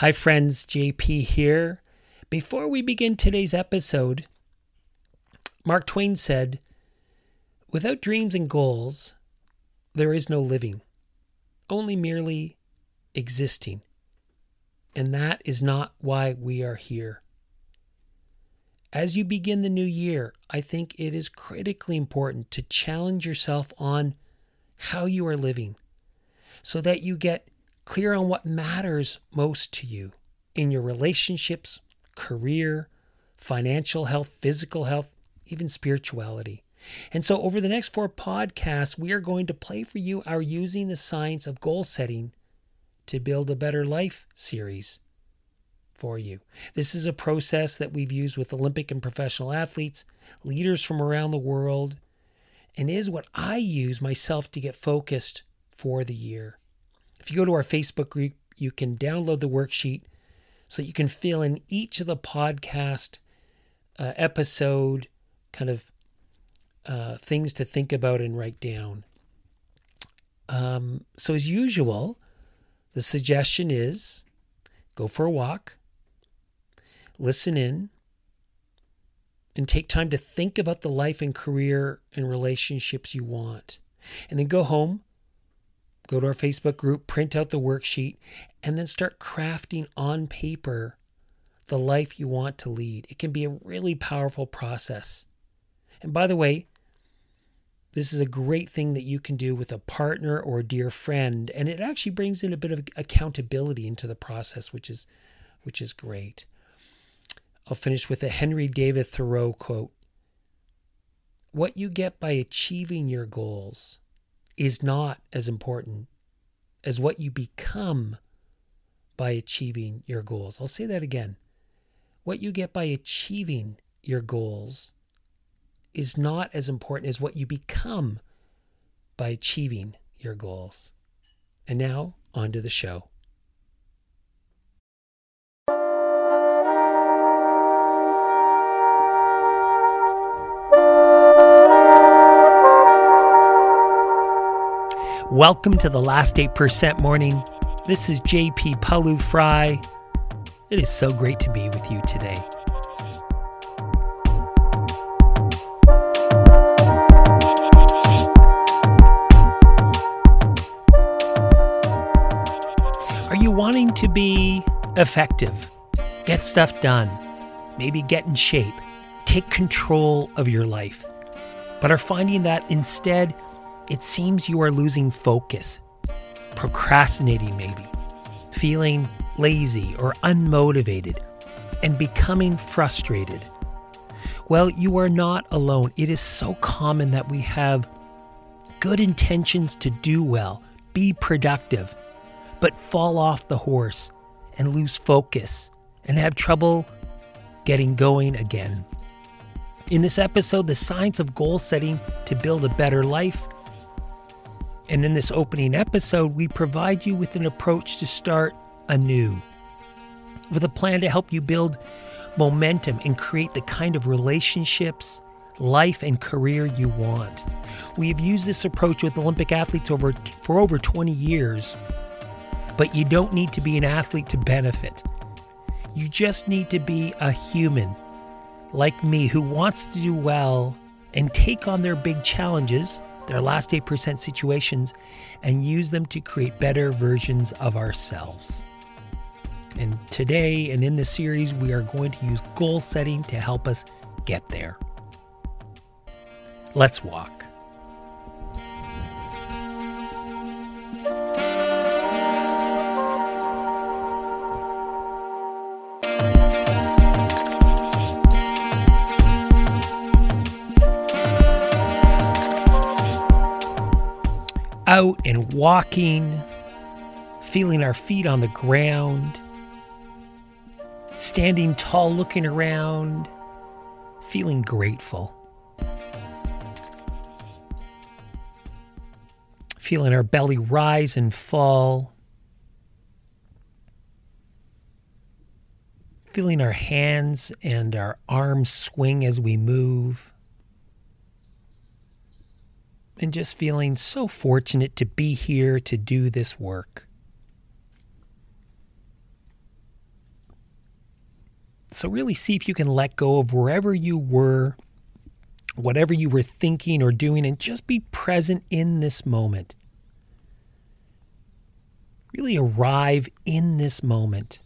Hi, friends, JP here. Before we begin today's episode, Mark Twain said, Without dreams and goals, there is no living, only merely existing. And that is not why we are here. As you begin the new year, I think it is critically important to challenge yourself on how you are living so that you get clear on what matters most to you in your relationships, career, financial health, physical health, even spirituality. And so, over the next four podcasts, we are going to play for you our Using the Science of Goal Setting to Build a Better Life series for you. This is a process that we've used with Olympic and professional athletes, leaders from around the world, and is what I use myself to get focused for the year. If you go to our Facebook group, you can download the worksheet so you can fill in each of the podcast uh, episode kind of uh, things to think about and write down. Um, so, as usual, the suggestion is go for a walk, listen in, and take time to think about the life and career and relationships you want. And then go home, go to our Facebook group, print out the worksheet, and then start crafting on paper the life you want to lead. It can be a really powerful process. And by the way, this is a great thing that you can do with a partner or a dear friend, and it actually brings in a bit of accountability into the process, which is which is great. I'll finish with a Henry David Thoreau quote. What you get by achieving your goals is not as important as what you become by achieving your goals. I'll say that again. What you get by achieving your goals is not as important as what you become by achieving your goals. And now, on to the show. Welcome to the last 8% morning. This is JP Pawliw-Fry. It is so great to be with you today. Are you wanting to be effective? Get stuff done, maybe get in shape, take control of your life, but are finding that instead it seems you are losing focus, procrastinating maybe, feeling lazy or unmotivated, and becoming frustrated. Well, you are not alone. It is so common that we have good intentions to do well, be productive, but fall off the horse and lose focus and have trouble getting going again. In this episode, the science of goal setting to build a better life and in this opening episode, we provide you with an approach to start anew, with a plan to help you build momentum and create the kind of relationships, life, and career you want. We have used this approach with Olympic athletes over, for over 20 years, but you don't need to be an athlete to benefit. You just need to be a human like me who wants to do well and take on their big challenges their last 8% situations, and use them to create better versions of ourselves. And today and in this series, we are going to use goal setting to help us get there. Let's walk. Out and walking, feeling our feet on the ground, standing tall, looking around, feeling grateful. Feeling our belly rise and fall. Feeling our hands and our arms swing as we move and just feeling so fortunate to be here to do this work. So, really see if you can let go of wherever you were, whatever you were thinking or doing, and just be present in this moment. Really arrive in this moment.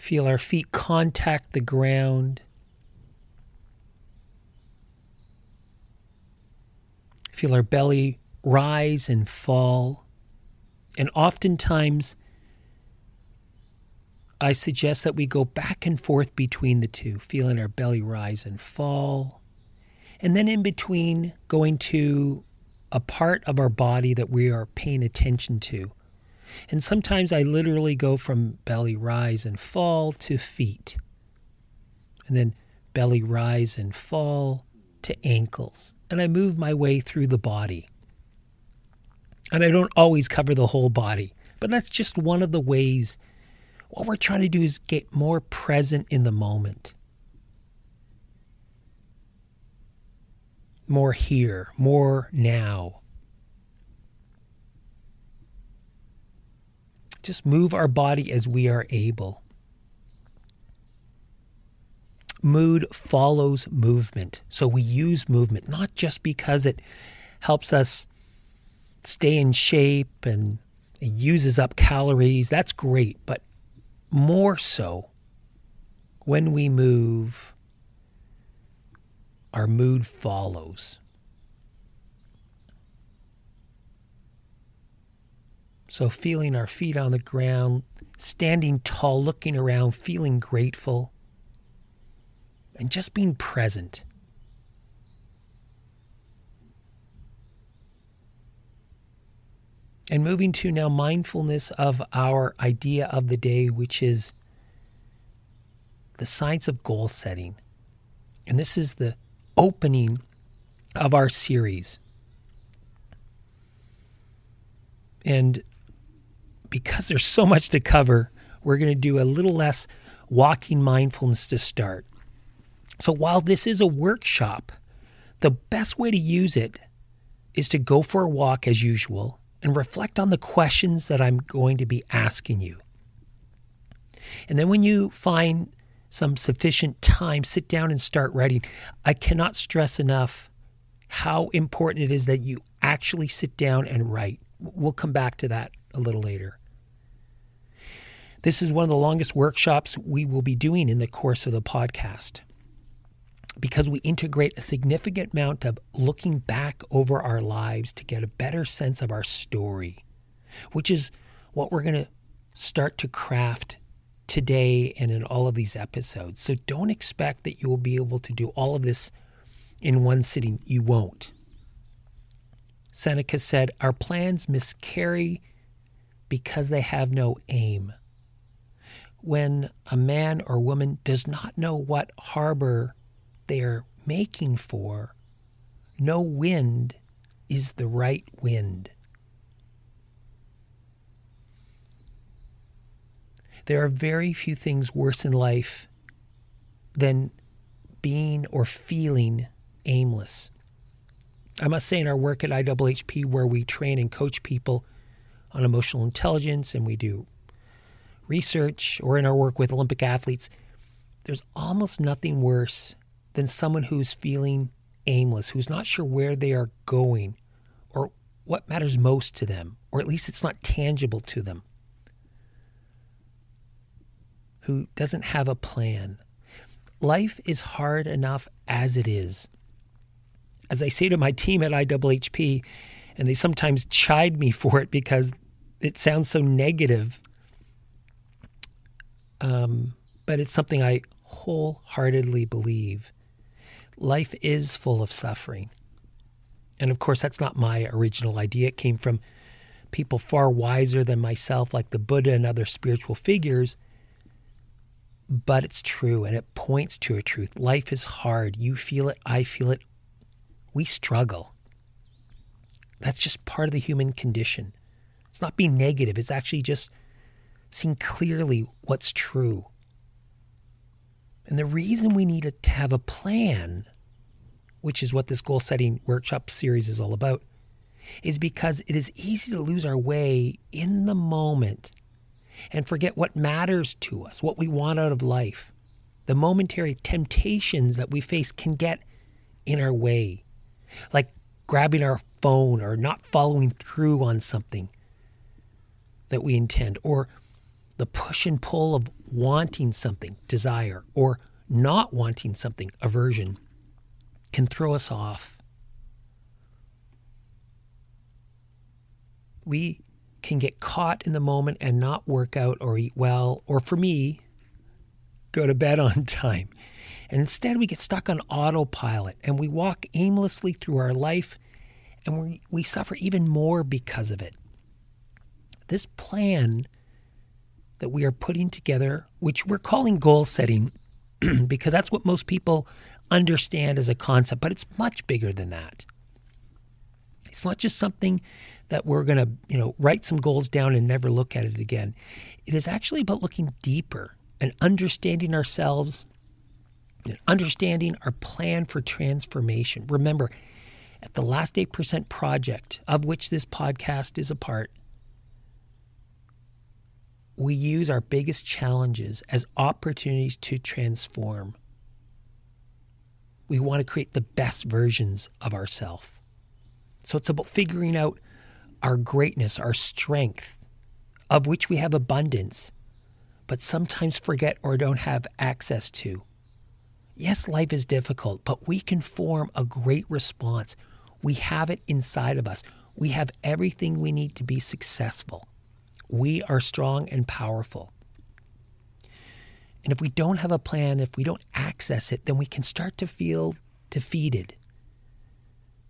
Feel our feet contact the ground. Feel our belly rise and fall. And oftentimes, I suggest that we go back and forth between the two, feeling our belly rise and fall. And then in between, going to a part of our body that we are paying attention to. And sometimes I literally go from belly rise and fall to feet. And then belly rise and fall to ankles and I move my way through the body. And I don't always cover the whole body, but that's just one of the ways. What we're trying to do is get more present in the moment. More here, more now. Just move our body as we are able. mood follows movement. So we use movement not just because it helps us stay in shape and it uses up calories. That's great. But more so, when we move, our mood follows. So, feeling our feet on the ground, standing tall, looking around, feeling grateful and just being present. And moving to now mindfulness of our idea of the day, which is the science of goal setting. And this is the opening of our series. And because there's so much to cover, we're going to do a little less walking mindfulness to start. So while this is a workshop, the best way to use it is to go for a walk as usual and reflect on the questions that I'm going to be asking you. And then when you find some sufficient time, sit down and start writing. I cannot stress enough how important it is that you actually sit down and write. We'll come back to that a little later. This is one of the longest workshops we will be doing in the course of the podcast because we integrate a significant amount of looking back over our lives to get a better sense of our story, which is what we're going to start to craft today and in all of these episodes. So don't expect that you will be able to do all of this in one sitting. You won't. Seneca said, Our plans miscarry because they have no aim. When a man or woman does not know what harbor they're making for, no wind is the right wind. There are very few things worse in life than being or feeling aimless. I must say, in our work at IHHP, where we train and coach people on emotional intelligence and we do research, or in our work with Olympic athletes, there's almost nothing worse than someone who's feeling aimless, who's not sure where they are going or what matters most to them, or at least it's not tangible to them, who doesn't have a plan. Life is hard enough as it is. As I say to my team at IHHP, and they sometimes chide me for it because it sounds so negative. Um, but it's something I wholeheartedly believe life is full of suffering. And of course, that's not my original idea. It came from people far wiser than myself, like the Buddha and other spiritual figures. But it's true, and it points to a truth. Life is hard. You feel it, I feel it. We struggle. That's just part of the human condition. It's not being negative, it's actually just seeing clearly what's true. And the reason we need to have a plan, which is what this goal setting workshop series is all about, is because it is easy to lose our way in the moment and forget what matters to us, what we want out of life. The momentary temptations that we face can get in our way, like grabbing our phone or not following through on something that we intend, or the push and pull of wanting something, desire, or not wanting something, aversion, can throw us off. We can get caught in the moment and not work out or eat well, or for me, go to bed on time. And instead, we get stuck on autopilot and we walk aimlessly through our life and we, we suffer even more because of it. This plan that we are putting together, which we're calling goal setting, because that's what most people understand as a concept, but it's much bigger than that. It's not just something that we're going to, you know, write some goals down and never look at it again. It is actually about looking deeper and understanding ourselves and understanding our plan for transformation. Remember, at the Last 8% project, of which this podcast is a part, we use our biggest challenges as opportunities to transform. We want to create the best versions of ourselves. So it's about figuring out our greatness, our strength, of which we have abundance, but sometimes forget or don't have access to. Yes, life is difficult, but we can form a great response. We have it inside of us. We have everything we need to be successful. We are strong and powerful. And if we don't have a plan, if we don't access it, then we can start to feel defeated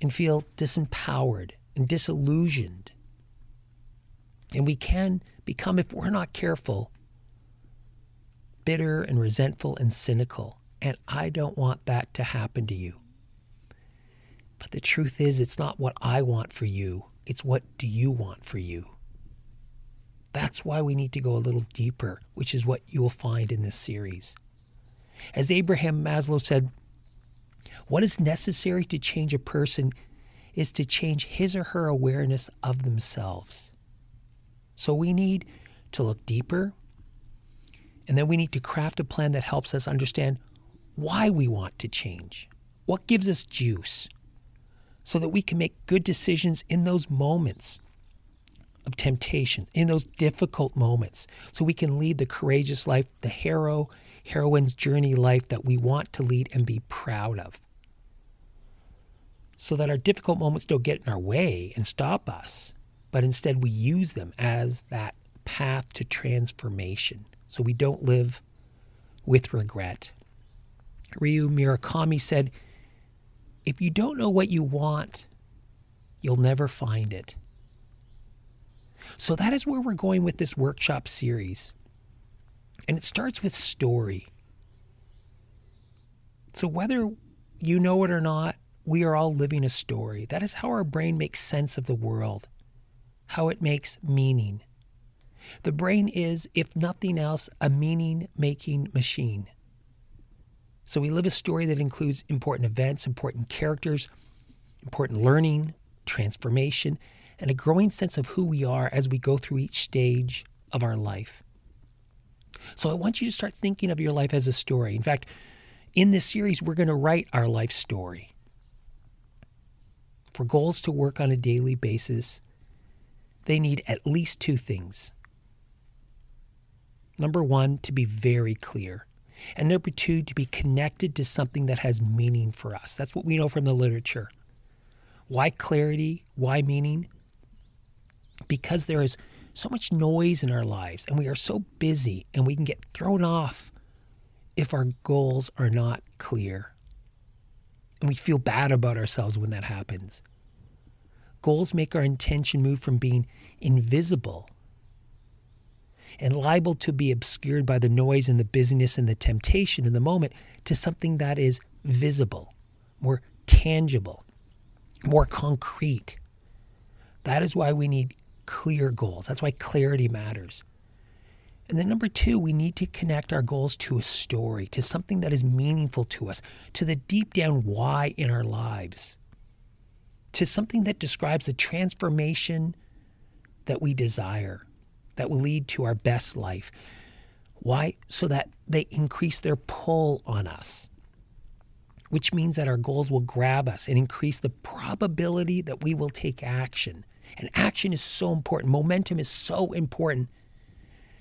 and feel disempowered and disillusioned. And we can become, if we're not careful, bitter and resentful and cynical. And I don't want that to happen to you. But the truth is, it's not what I want for you, it's what do you want for you. That's why we need to go a little deeper, which is what you will find in this series. As Abraham Maslow said, what is necessary to change a person is to change his or her awareness of themselves. So we need to look deeper, and then we need to craft a plan that helps us understand why we want to change, what gives us juice, so that we can make good decisions in those moments of temptation, in those difficult moments, so we can lead the courageous life, the hero, heroine's journey life that we want to lead and be proud of so that our difficult moments don't get in our way and stop us, but instead we use them as that path to transformation so we don't live with regret. Ryu Murakami said, If you don't know what you want, you'll never find it. So that is where we're going with this workshop series. And it starts with story. So whether you know it or not, we are all living a story. That is how our brain makes sense of the world, how it makes meaning. The brain is, if nothing else, a meaning making machine. So we live a story that includes important events, important characters, important learning, transformation, and a growing sense of who we are as we go through each stage of our life. So I want you to start thinking of your life as a story. In fact, in this series, we're going to write our life story for goals to work on a daily basis, they need at least two things. Number one, to be very clear. And number two, to be connected to something that has meaning for us. That's what we know from the literature. Why clarity? Why meaning? Because there is so much noise in our lives and we are so busy and we can get thrown off if our goals are not clear and we feel bad about ourselves when that happens. Goals make our intention move from being invisible and liable to be obscured by the noise and the busyness and the temptation in the moment to something that is visible, more tangible, more concrete. That is why we need clear goals. That's why clarity matters. And then, number two, we need to connect our goals to a story, to something that is meaningful to us, to the deep down why in our lives. to something that describes the transformation that we desire, that will lead to our best life. Why? So that they increase their pull on us, which means that our goals will grab us and increase the probability that we will take action. And action is so important. Momentum is so important.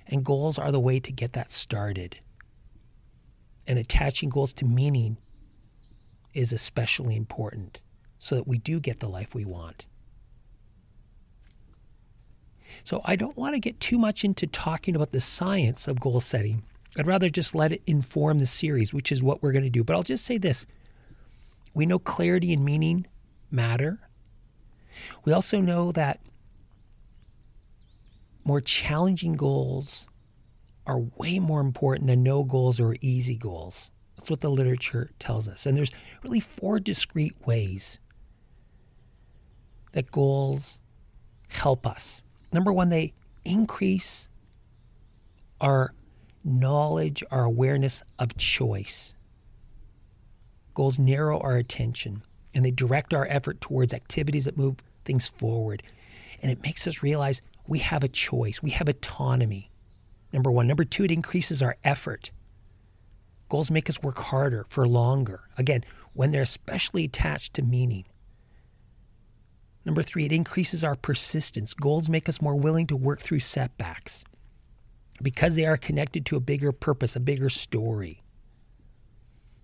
And goals are the way to get that started. And attaching goals to meaning is especially important so that we do get the life we want. So I don't want to get too much into talking about the science of goal setting. I'd rather just let it inform the series, which is what we're going to do. But I'll just say this we know clarity and meaning matter. We also know that more challenging goals are way more important than no goals or easy goals. That's what the literature tells us. And there's really four discrete ways that goals help us. Number one, they increase our knowledge, our awareness of choice. Goals narrow our attention and they direct our effort towards activities that move things forward. And it makes us realize we have a choice, we have autonomy. Number one. Number two, it increases our effort. Goals make us work harder for longer. Again, when they're especially attached to meaning. Number three, it increases our persistence. Goals make us more willing to work through setbacks because they are connected to a bigger purpose, a bigger story.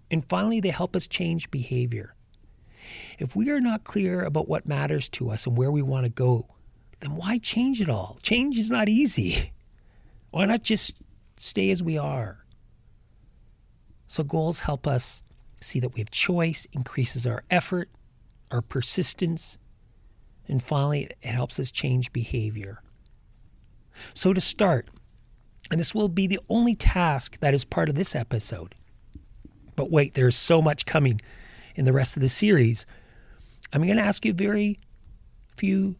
And finally, they help us change behavior. If we are not clear about what matters to us and where we want to go, then why change it all? Change is not easy. Why not just stay as we are? So, goals help us see that we have choice, increases our effort, our persistence, and finally, it helps us change behavior. So, to start, and this will be the only task that is part of this episode. But wait, there's so much coming in the rest of the series. I'm going to ask you very few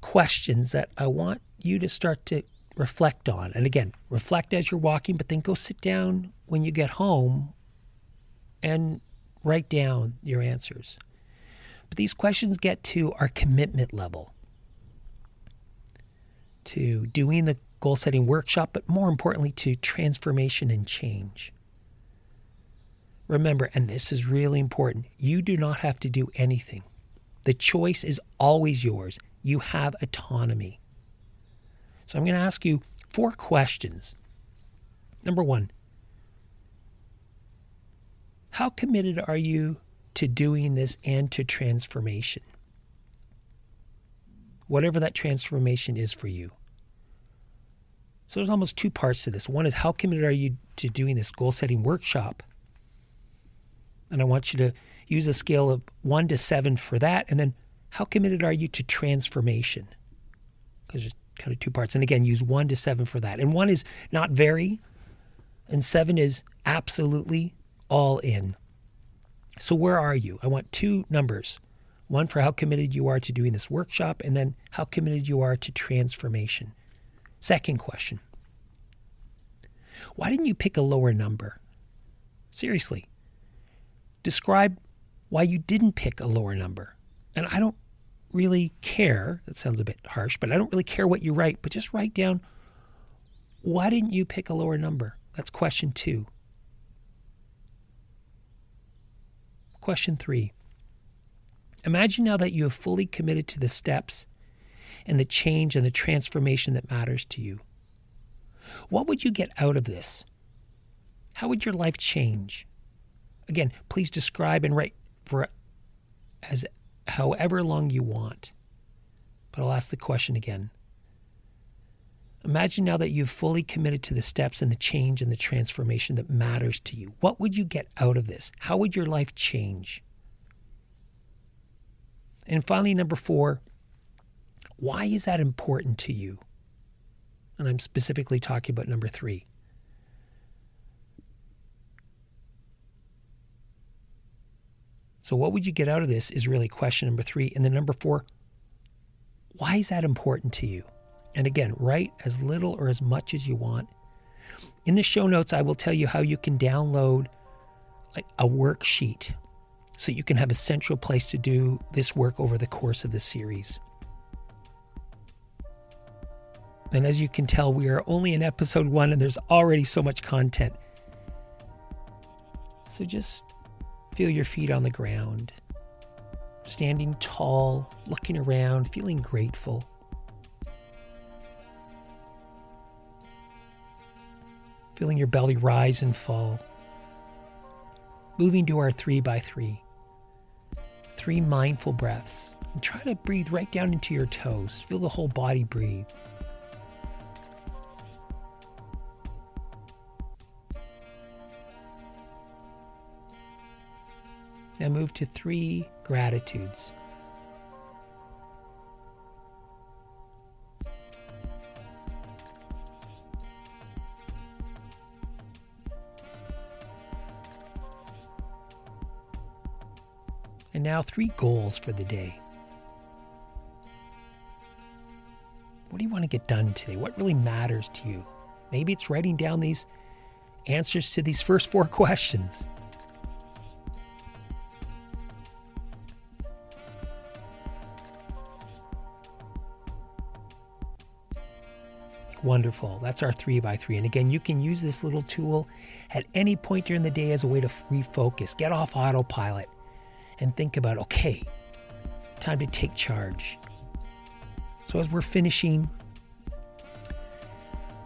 questions that I want you to start to reflect on. And again, reflect as you're walking, but then go sit down when you get home and write down your answers. But these questions get to our commitment level to doing the goal setting workshop, but more importantly, to transformation and change. Remember, and this is really important, you do not have to do anything. The choice is always yours. You have autonomy. So I'm going to ask you four questions. Number one, how committed are you to doing this and to transformation. Whatever that transformation is for you. So there's almost two parts to this. One is how committed are you to doing this goal setting workshop? And I want you to use a scale of one to seven for that. And then how committed are you to transformation? Because there's kind of two parts. And again, use one to seven for that. And one is not very, and seven is absolutely all in. So, where are you? I want two numbers one for how committed you are to doing this workshop, and then how committed you are to transformation. Second question Why didn't you pick a lower number? Seriously, describe why you didn't pick a lower number. And I don't really care, that sounds a bit harsh, but I don't really care what you write, but just write down why didn't you pick a lower number? That's question two. Question three Imagine now that you have fully committed to the steps and the change and the transformation that matters to you. What would you get out of this? How would your life change? Again, please describe and write for as however long you want. But I'll ask the question again. Imagine now that you've fully committed to the steps and the change and the transformation that matters to you. What would you get out of this? How would your life change? And finally, number four, why is that important to you? And I'm specifically talking about number three. So, what would you get out of this is really question number three. And then number four, why is that important to you? And again, write as little or as much as you want. In the show notes, I will tell you how you can download like a worksheet so you can have a central place to do this work over the course of the series. And as you can tell, we are only in episode one and there's already so much content. So just feel your feet on the ground, standing tall, looking around, feeling grateful. Feeling your belly rise and fall. Moving to our three by three. Three mindful breaths. And try to breathe right down into your toes. Feel the whole body breathe. Now move to three gratitudes. And now three goals for the day. What do you want to get done today? What really matters to you? Maybe it's writing down these answers to these first four questions. Wonderful. That's our three by three. And again, you can use this little tool at any point during the day as a way to refocus, get off autopilot, and think about okay, time to take charge. So, as we're finishing,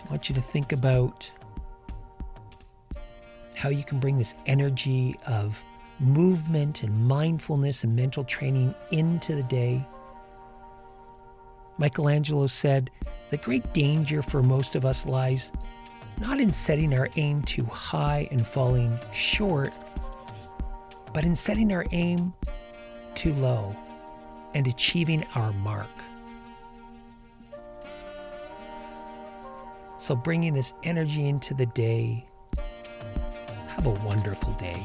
I want you to think about how you can bring this energy of movement and mindfulness and mental training into the day Michelangelo said, The great danger for most of us lies not in setting our aim too high and falling short, but in setting our aim too low and achieving our mark. So, bringing this energy into the day, have a wonderful day.